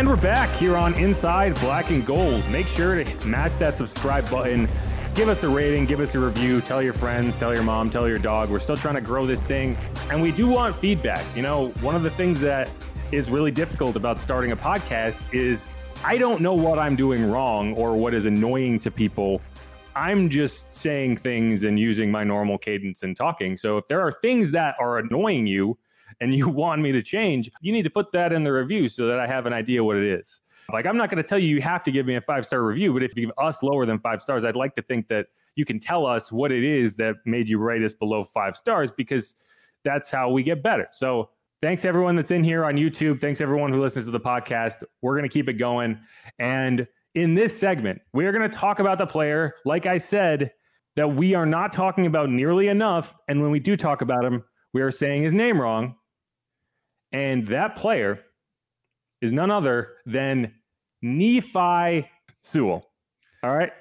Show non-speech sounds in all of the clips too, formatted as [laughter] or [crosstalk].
And we're back here on Inside Black and Gold. Make sure to smash that subscribe button. Give us a rating, give us a review, tell your friends, tell your mom, tell your dog. We're still trying to grow this thing. And we do want feedback. You know, one of the things that is really difficult about starting a podcast is I don't know what I'm doing wrong or what is annoying to people. I'm just saying things and using my normal cadence and talking. So if there are things that are annoying you, and you [laughs] want me to change, you need to put that in the review so that I have an idea what it is. Like, I'm not going to tell you you have to give me a five star review, but if you give us lower than five stars, I'd like to think that you can tell us what it is that made you rate us below five stars because that's how we get better. So, thanks everyone that's in here on YouTube. Thanks everyone who listens to the podcast. We're going to keep it going. And in this segment, we are going to talk about the player, like I said, that we are not talking about nearly enough. And when we do talk about him, we are saying his name wrong. And that player is none other than Nephi Sewell. All right.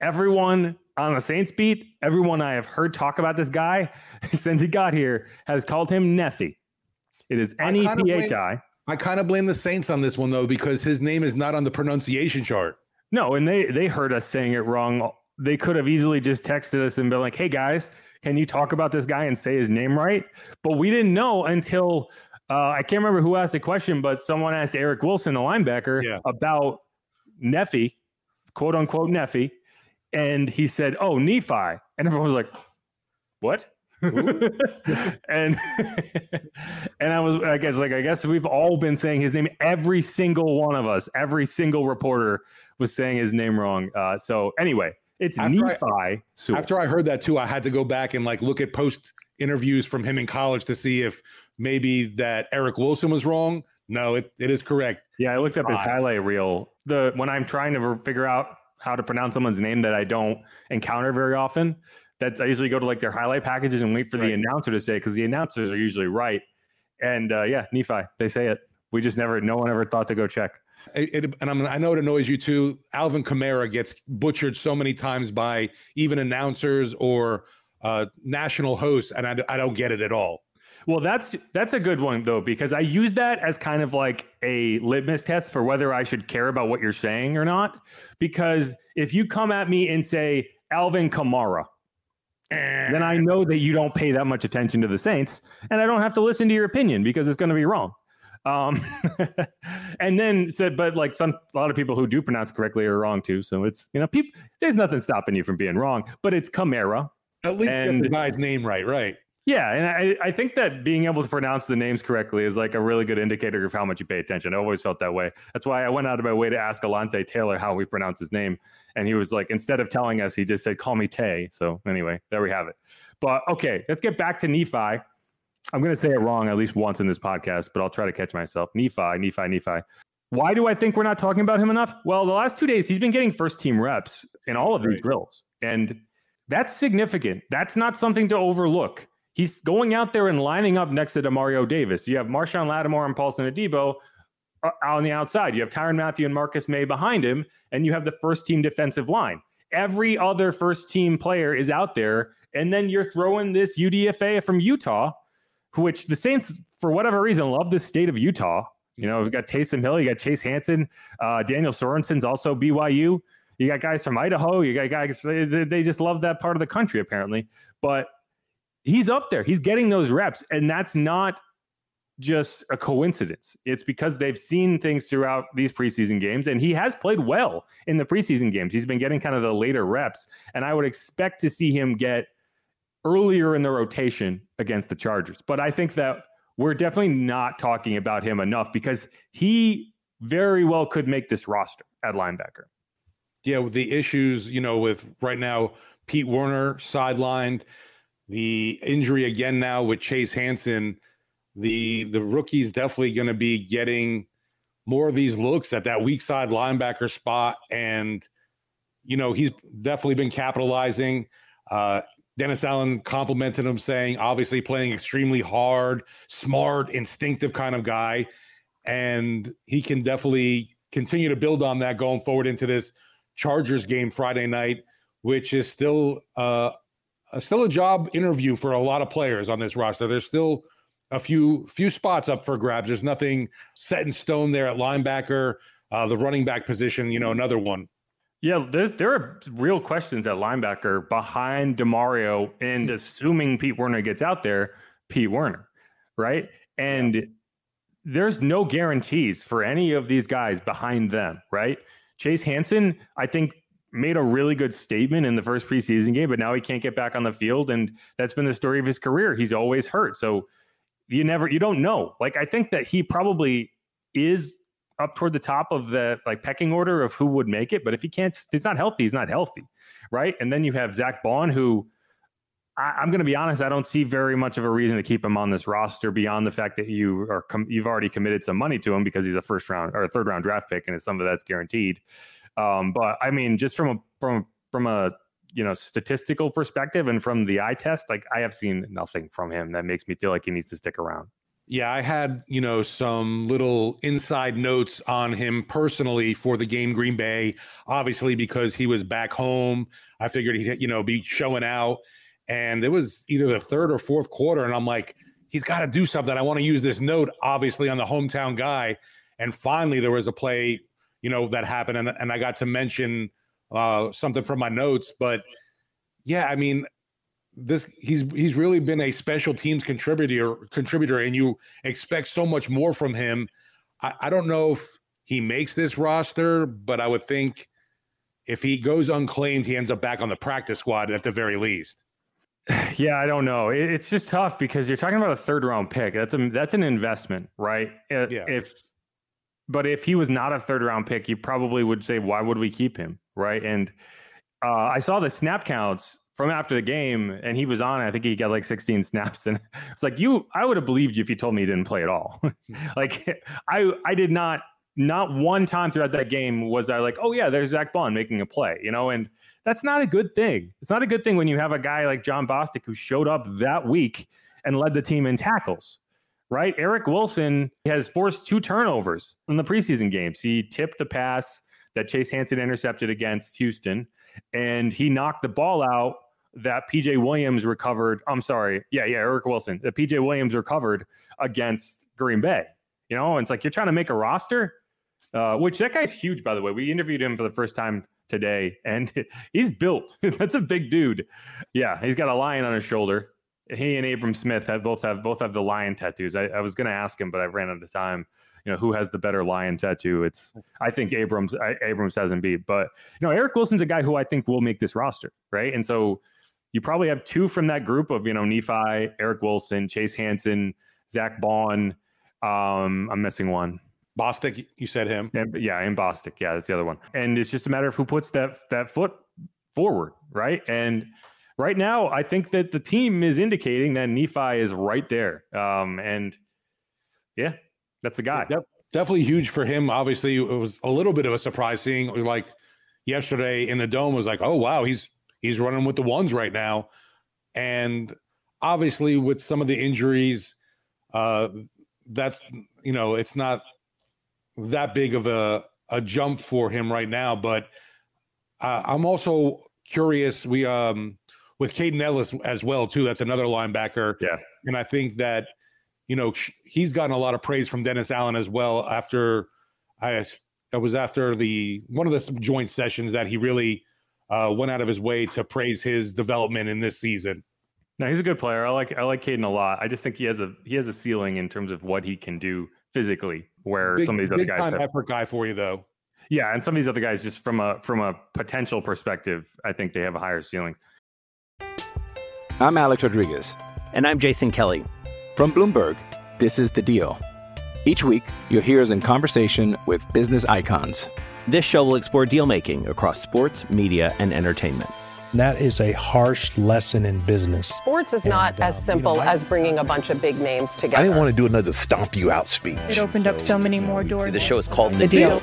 Everyone on the Saints beat, everyone I have heard talk about this guy [laughs] since he got here has called him Nephi. It is N E P H I. I kind of blame the Saints on this one though because his name is not on the pronunciation chart. No, and they they heard us saying it wrong. They could have easily just texted us and been like, "Hey guys, can you talk about this guy and say his name right?" But we didn't know until uh, I can't remember who asked the question, but someone asked Eric Wilson, the linebacker, Yeah. about Nephi, quote unquote Nephi, and he said, "Oh, Nephi," and everyone was like, "What?" [laughs] and and I was I guess like I guess we've all been saying his name. Every single one of us, every single reporter was saying his name wrong. Uh, so anyway, it's After I- Nephi. Sewell. After I heard that too, I had to go back and like look at post interviews from him in college to see if maybe that Eric Wilson was wrong. No, it, it is correct. Yeah, I looked up his highlight reel. The when I'm trying to figure out how to pronounce someone's name that I don't encounter very often, that's I usually go to like their highlight packages and wait for the announcer to say because the announcers are usually right. And uh, yeah, Nephi, they say it. We just never, no one ever thought to go check. It, it- and I'm, I know it annoys you too. Alvin Kamara gets butchered so many times by even announcers or uh, national hosts, and I, I don't get it at all. Well, that's that's a good one though because I use that as kind of like a litmus test for whether I should care about what you're saying or not. Because if you come at me and say Alvin Kamara, then I know that you don't pay that much attention to the Saints, and I don't have to listen to your opinion because it's going to be wrong. Um, [laughs] and then said, but like some a lot of people who do pronounce correctly are wrong too. So it's you know, people there's nothing stopping you from being wrong, but it's Camara. At least get the guy's name right, right? Yeah, and I, I think that being able to pronounce the names correctly is like a really good indicator of how much you pay attention. I always felt that way. That's why I went out of my way to ask Alontae Taylor how we pronounce his name. And he was like, instead of telling us, he just said, call me Tay. So anyway, there we have it. But okay, let's get back to Nephi. I'm going to say it wrong at least once in this podcast, but I'll try to catch myself. Nephi, Nephi, Nephi. Why do I think we're not talking about him enough? Well, the last two days, he's been getting first team reps in all of these drills. And that's significant. That's not something to overlook. He's going out there and lining up next to Demario Davis. You have Marshon Lattimore and Paulson Adebo uh, on the outside. You have Tyrann Mathieu and Marcus Maye behind him, and you have the first team defensive line. Every other first team player is out there, and then you're throwing this UDFA from Utah, which the Saints, for whatever reason, love the state of Utah. You know, we got Taysom Hill, you got Chase Hansen, uh, Daniel Sorensen's also BYU. You got guys from Idaho. You got guys. They just love that part of the country, apparently. But he's up there. He's getting those reps, and that's not just a coincidence. It's because they've seen things throughout these preseason games, and he has played well in the preseason games. He's been getting kind of the later reps, and I would expect to see him get earlier in the rotation against the Chargers. But I think that we're definitely not talking about him enough because he very well could make this roster at linebacker. Yeah, with the issues, you know, with right now Pete Werner sidelined, the injury again now with Chase Hansen the the rookie's definitely going to be getting more of these looks at that weak side linebacker spot, and you know he's definitely been capitalizing. Uh, Dennis Allen complimented him, saying obviously playing extremely hard, smart, instinctive kind of guy, and he can definitely continue to build on that going forward into this Chargers game Friday night, which is still uh, still a job interview for a lot of players on this roster. There's still a few few spots up for grabs. There's nothing set in stone there at linebacker. Uh, the running back position, you know, another one. Yeah, there are real questions at linebacker behind Demario, and assuming Pete Werner gets out there, Pete Werner, right? And there's no guarantees for any of these guys behind them, right? Chase Hansen, I think, made a really good statement in the first preseason game, but now he can't get back on the field, and that's been the story of his career. He's always hurt, so you never you don't know. Like I think that he probably is up toward the top of the like pecking order of who would make it. But if he can't, he's not healthy, he's not healthy, right? And then you have Zach Bond, who I, am going to be honest, I don't see very much of a reason to keep him on this roster beyond the fact that you are com- you've already committed some money to him because he's a first round or a third round draft pick, and some of that's guaranteed. Um, but I mean, just from a from from a you know statistical perspective and from the eye test like i have seen nothing from him that makes me feel like he needs to stick around. Yeah i had you know some little inside notes on him personally for the game green bay obviously because he was back home. I figured he'd you know be showing out and it was either the third or fourth quarter and i'm like he's got to do something i want to use this note obviously on the hometown guy and finally there was a play you know that happened and, and i got to mention uh, something from my notes, but yeah, I mean, this he's he's really been a special teams contributor contributor, and you expect so much more from him. I, I don't know if he makes this roster, but I would think if he goes unclaimed, he ends up back on the practice squad at the very least. Yeah, I don't know. It's just tough because you're talking about a third round pick. That's a that's an investment, right? Uh, yeah. If but if he was not a third round pick, you probably would say, why would we keep him? Right. And uh, I saw the snap counts from after the game and he was on. I think he got like 16 snaps. And [laughs] it's like, you, I would have believed you if you told me he didn't play at all. [laughs] like, I, I did not, not one time throughout that game was I like, oh, yeah, there's Zach Bond making a play, you know, and that's not a good thing. It's not a good thing when you have a guy like Jon Bostic who showed up that week and led the team in tackles right? Eric Wilson has forced two turnovers in the preseason games. He tipped the pass that Chase Hansen intercepted against Houston, and he knocked the ball out that PJ Williams recovered. I'm sorry. Yeah, yeah, Eric Wilson. That PJ Williams recovered against Green Bay. You know, it's like you're trying to make a roster, uh, which that guy's huge, by the way. We interviewed him for the first time today, and [laughs] he's built. [laughs] That's a big dude. Yeah, he's got a lion on his shoulder he and Abram Smith have both have both have the lion tattoos. I, I was going to ask him, but I ran out of time. You know, who has the better lion tattoo? It's I think Abrams I, Abrams hasn't beat, but you know, Eric Wilson's a guy who I think will make this roster, right? And so you probably have two from that group of you know Nephi, Eric Wilson, Chase Hansen, Zach Bond. Um, I'm missing one. Bostic, you said him. And, yeah, and Bostic. Yeah, that's the other one. And it's just a matter of who puts that that foot forward, right? And right now, I think that the team is indicating that Nephi is right there. Um, and yeah, that's the guy. Yep. Definitely huge for him. Obviously, it was a little bit of a surprise seeing like yesterday in the dome was like, oh wow, he's he's running with the ones right now. And obviously, with some of the injuries, uh, that's you know, it's not that big of a a jump for him right now. But uh, I'm also curious. We um with Kaden Elliss as well too. That's another linebacker. Yeah, and I think that you know he's gotten a lot of praise from Dennis Allen as well after I it was after the one of the joint sessions that he really uh, went out of his way to praise his development in this season. No, he's a good player. I like I like Kaden a lot. I just think he has a he has a ceiling in terms of what he can do physically, where big, some of these other big guys time have, effort guy for you though. Yeah, and some of these other guys, just from a from a potential perspective, I think they have a higher ceiling. I'm Alex Rodriguez. And I'm Jason Kelly. From Bloomberg, this is The Deal. Each week, you'll hear us in conversation with business icons. This show will explore deal making across sports, media, and entertainment. That is a harsh lesson in business. Sports is not And, as simple you know, I- as bringing a bunch of big names together. I didn't want to do another stomp you out speech. It opened up so many more doors. The show is called The Deal.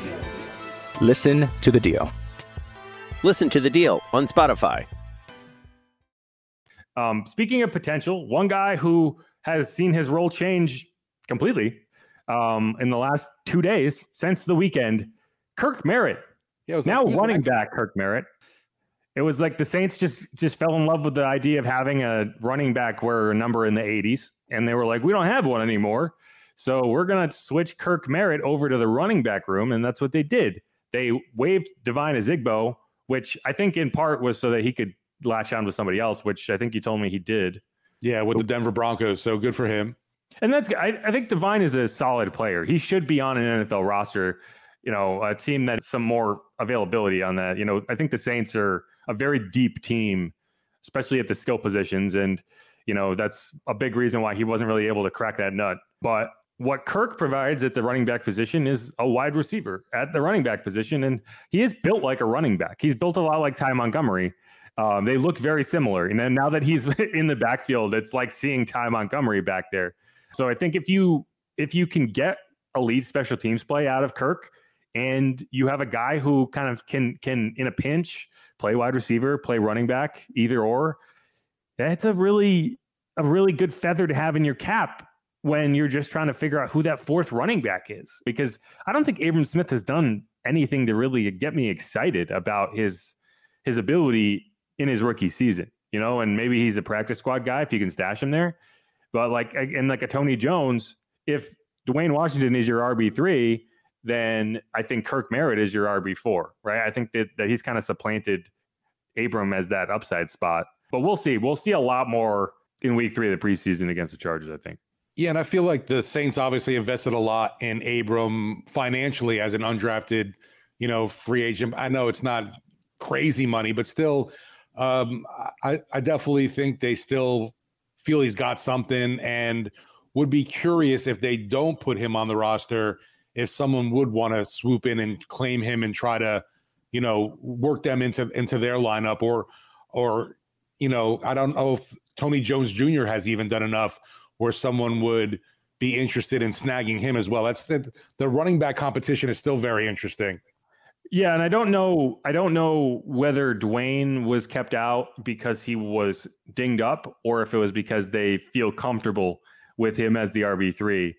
Listen to The Deal. Listen to the deal on Spotify. Um, speaking of potential, one guy who has seen his role change completely um, in the last two days since the weekend, Kirk Merritt. Yeah, was now like, running back Kirk Merritt. It was like the Saints just just fell in love with the idea of having a running back wear a number in the 80s, and they were like, we don't have one anymore, so we're gonna switch Kirk Merritt over to the running back room, and that's what they did. They waived Devine Ozigbo, which I think in part was so that he could latch on with somebody else, which I think you told me he did. Yeah, with the Denver Broncos. So good for him. And that's I, I think Devine is a solid player. He should be on an NFL roster. You know, a team that some more availability on that. You know, I think the Saints are a very deep team, especially at the skill positions, and you know that's a big reason why he wasn't really able to crack that nut. But what Kirk provides at the running back position is a wide receiver at the running back position, and he is built like a running back. He's built a lot like Ty Montgomery. Um, they look very similar, and then now that he's [laughs] in the backfield, it's like seeing Ty Montgomery back there. So I think if you if you can get elite special teams play out of Kirk, and you have a guy who kind of can can in a pinch play wide receiver, play running back, either or, that's a really a really good feather to have in your cap when you're just trying to figure out who that fourth running back is. Because I don't think Abram Smith has done anything to really get me excited about his his ability in his rookie season. You know, and maybe he's a practice squad guy if you can stash him there. But like and like a Tony Jones, if Dwayne Washington is your RB three, then I think Kirk Merritt is your RB four, right? I think that that he's kind of supplanted Abram as that upside spot. But we'll see. We'll see a lot more in week three of the preseason against the Chargers, I think. Yeah, and I feel like the Saints obviously invested a lot in Abram financially as an undrafted, you know, free agent. I know it's not crazy money, but still, um, I, I definitely think they still feel he's got something and would be curious if they don't put him on the roster, if someone would want to swoop in and claim him and try to, you know, work them into into their lineup or or you know, I don't know if Tony Jones Jr. has even done enough where someone would be interested in snagging him as well. That's the the running back competition is still very interesting. Yeah, and I don't know. I don't know whether Dwayne was kept out because he was dinged up, or if it was because they feel comfortable with him as the RB three.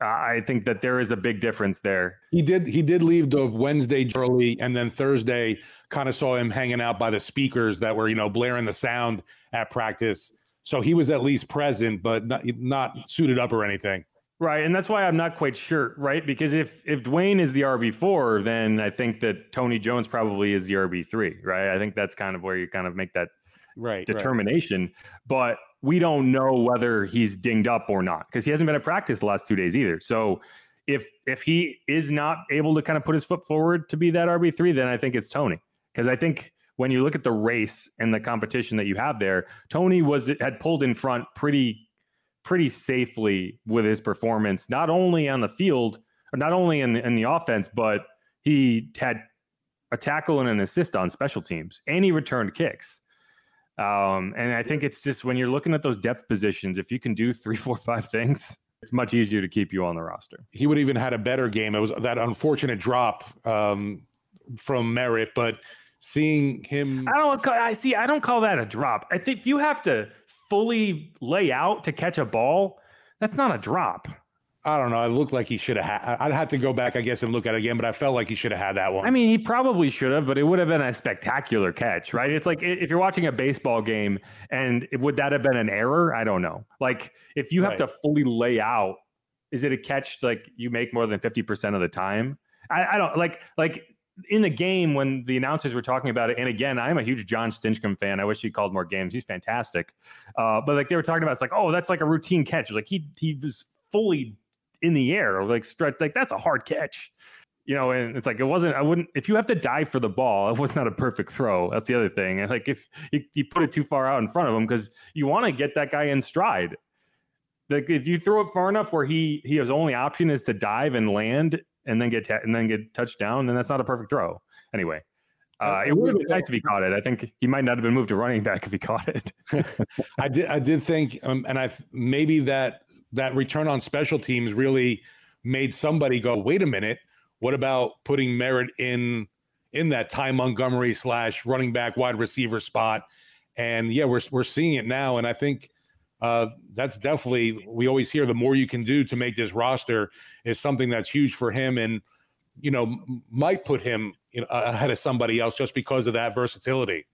I think that there is a big difference there. He did he did leave the Wednesday early, and then Thursday kind of saw him hanging out by the speakers that were you know blaring the sound at practice. So he was at least present, but not, not suited up or anything. Right, and that's why I'm not quite sure, right? Because if if Dwayne is the RB four, then I think that Tony Jones probably is the RB three, right? I think that's kind of where you kind of make that Right. determination. But we don't know whether he's dinged up or not because he hasn't been at practice the last two days either. So if if he is not able to kind of put his foot forward to be that RB three, then I think it's Tony because I think when you look at the race and the competition that you have there, Tony was had pulled in front pretty pretty safely with his performance, not only on the field or not only in the, in the offense, but he had a tackle and an assist on special teams, and he returned kicks. Um, and I think it's just when you're looking at those depth positions, if you can do three, [laughs] four, five things, it's much easier to keep you on the roster. He would even had a better game. It was that unfortunate drop um, from Merritt, but seeing him I don't. I see. I don't call that a drop. I think you have to fully lay out to catch a ball. That's not a drop. I don't know. It looked like he should have had. I'd have to go back, I guess, and look at it again. But I felt like he should have had that one. I mean, he probably should have, but it would have been a spectacular catch, right? It's like if you're watching a baseball game and would that have been an error? I don't know. Like if you have Right. to fully lay out, is it a catch like you make more than 50% of the time? I, I don't like like in the game when the announcers were talking about it, and again, I'm a huge Jon Stinchcomb fan. I wish he called more games. He's fantastic. Uh, but like they were talking about, it's like, oh, that's like a routine catch. Like he he was fully in the air, like stretch, like that's a hard catch. You know, and it's like it wasn't. I wouldn't. If you have to dive for the ball, it was not a perfect throw. That's the other thing. And like if you, you put it too far out in front of him, because you want to get that guy in stride. Like if you throw it far enough where he he his only option is to dive and land and then get and then get touched down, then that's not a perfect throw. Anyway, uh, it would have been nice if he caught it. I think he might not have been moved to running back if he [laughs] caught it. [laughs] I did. I did think, um, and I maybe that that return on special teams really made somebody go, "Wait a minute, what about putting Merritt in in that Ty Montgomery slash running back wide receiver spot?" And yeah, we're we're seeing it now, and I think uh, that's definitely we always hear the more you can do to make this roster is something that's huge for him and you know might put him you know, ahead of somebody else just because of that versatility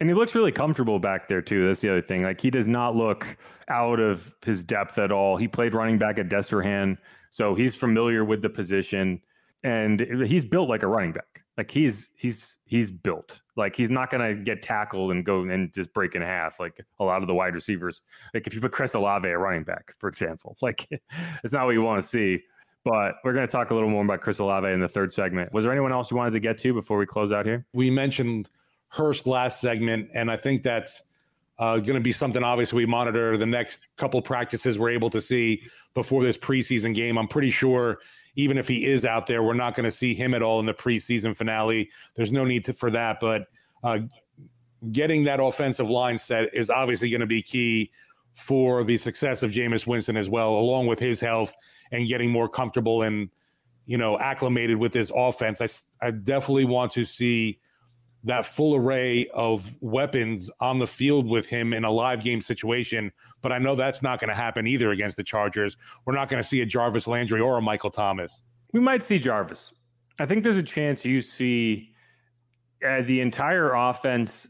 and he looks really comfortable back there too that's the other thing like he does not look out of his depth at all he played running back at Destrehan so he's familiar with the position and he's built like a running back like he's he's he's built like he's not gonna get tackled and go and just break in half like a lot of the wide receivers. Like if you put Chris Olave at running back, for example, [laughs] like it's not what you want to see. But we're going to talk a little more about Chris Olave in the third segment. Was there anyone else you wanted to get to before we close out here? We mentioned Hurst last segment, and I think that's uh, going to be something obviously we monitor the next couple practices we're able to see before this preseason game. I'm pretty sure even if he is out there, we're not going to see him at all in the preseason finale. There's no need to, for that. But uh, getting that offensive line set is obviously going to be key for the success of Jameis Winston as well, along with his health and getting more comfortable and you know acclimated with this offense. I, I definitely want to see that full array of weapons on the field with him in a live game situation. But I know that's not going to happen either against the Chargers. We're not going to see a Jarvis Landry or a Michael Thomas. We might see Jarvis. I think there's a chance you see uh, the entire offense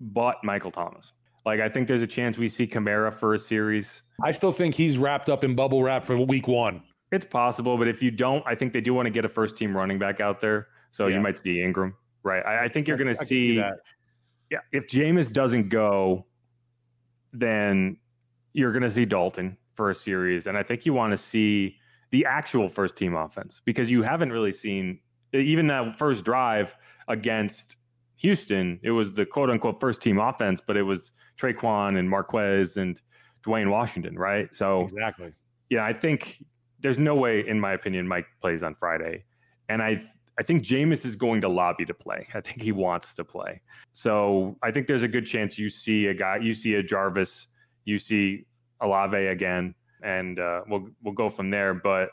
but Michael Thomas. Like, I think there's a chance we see Kamara for a series. I still think he's wrapped up in bubble wrap for week one. It's possible, but if you don't, I think they do want to get a first team running back out there. So yeah. you might see Ingram. Right. I, I think you're going to see. Yeah. If Jameis doesn't go, then you're going to see Dalton for a series, and I think you want to see the actual first team offense because you haven't really seen even that first drive against Houston. It was the quote unquote first team offense, but it was Tre'Quan and Marquez and Dwayne Washington, right? So exactly. Yeah, I think there's no way, in my opinion, Mike plays on Friday, and I I think Jameis is going to lobby to play. I think he wants to play. So I think there's a good chance you see a guy, you see a Jarvis, you see Olave again, and uh, we'll we'll go from there. But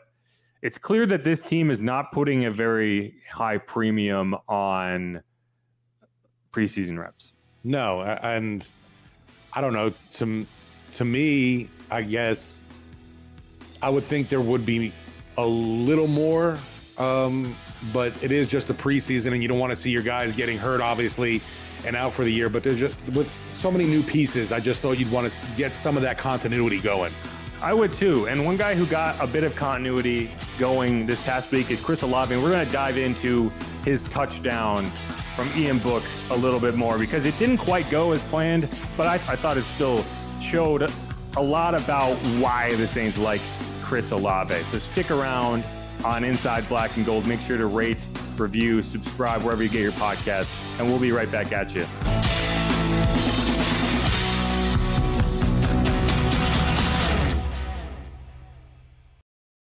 it's clear that this team is not putting a very high premium on preseason reps. No, and I don't know. To to me, I guess I would think there would be a little more um, but it is just the preseason, and you don't want to see your guys getting hurt, obviously, and out for the year. But there's just with so many new pieces, I just thought you'd want to get some of that continuity going. I would too. And one guy who got a bit of continuity going this past week is Chris Olave. And we're going to dive into his touchdown from Ian Book a little bit more because it didn't quite go as planned, but I, I thought it still showed a lot about why the Saints like Chris Olave. So stick around on Inside Black and Gold. Make sure to rate, review, subscribe wherever you get your podcasts, and we'll be right back at you.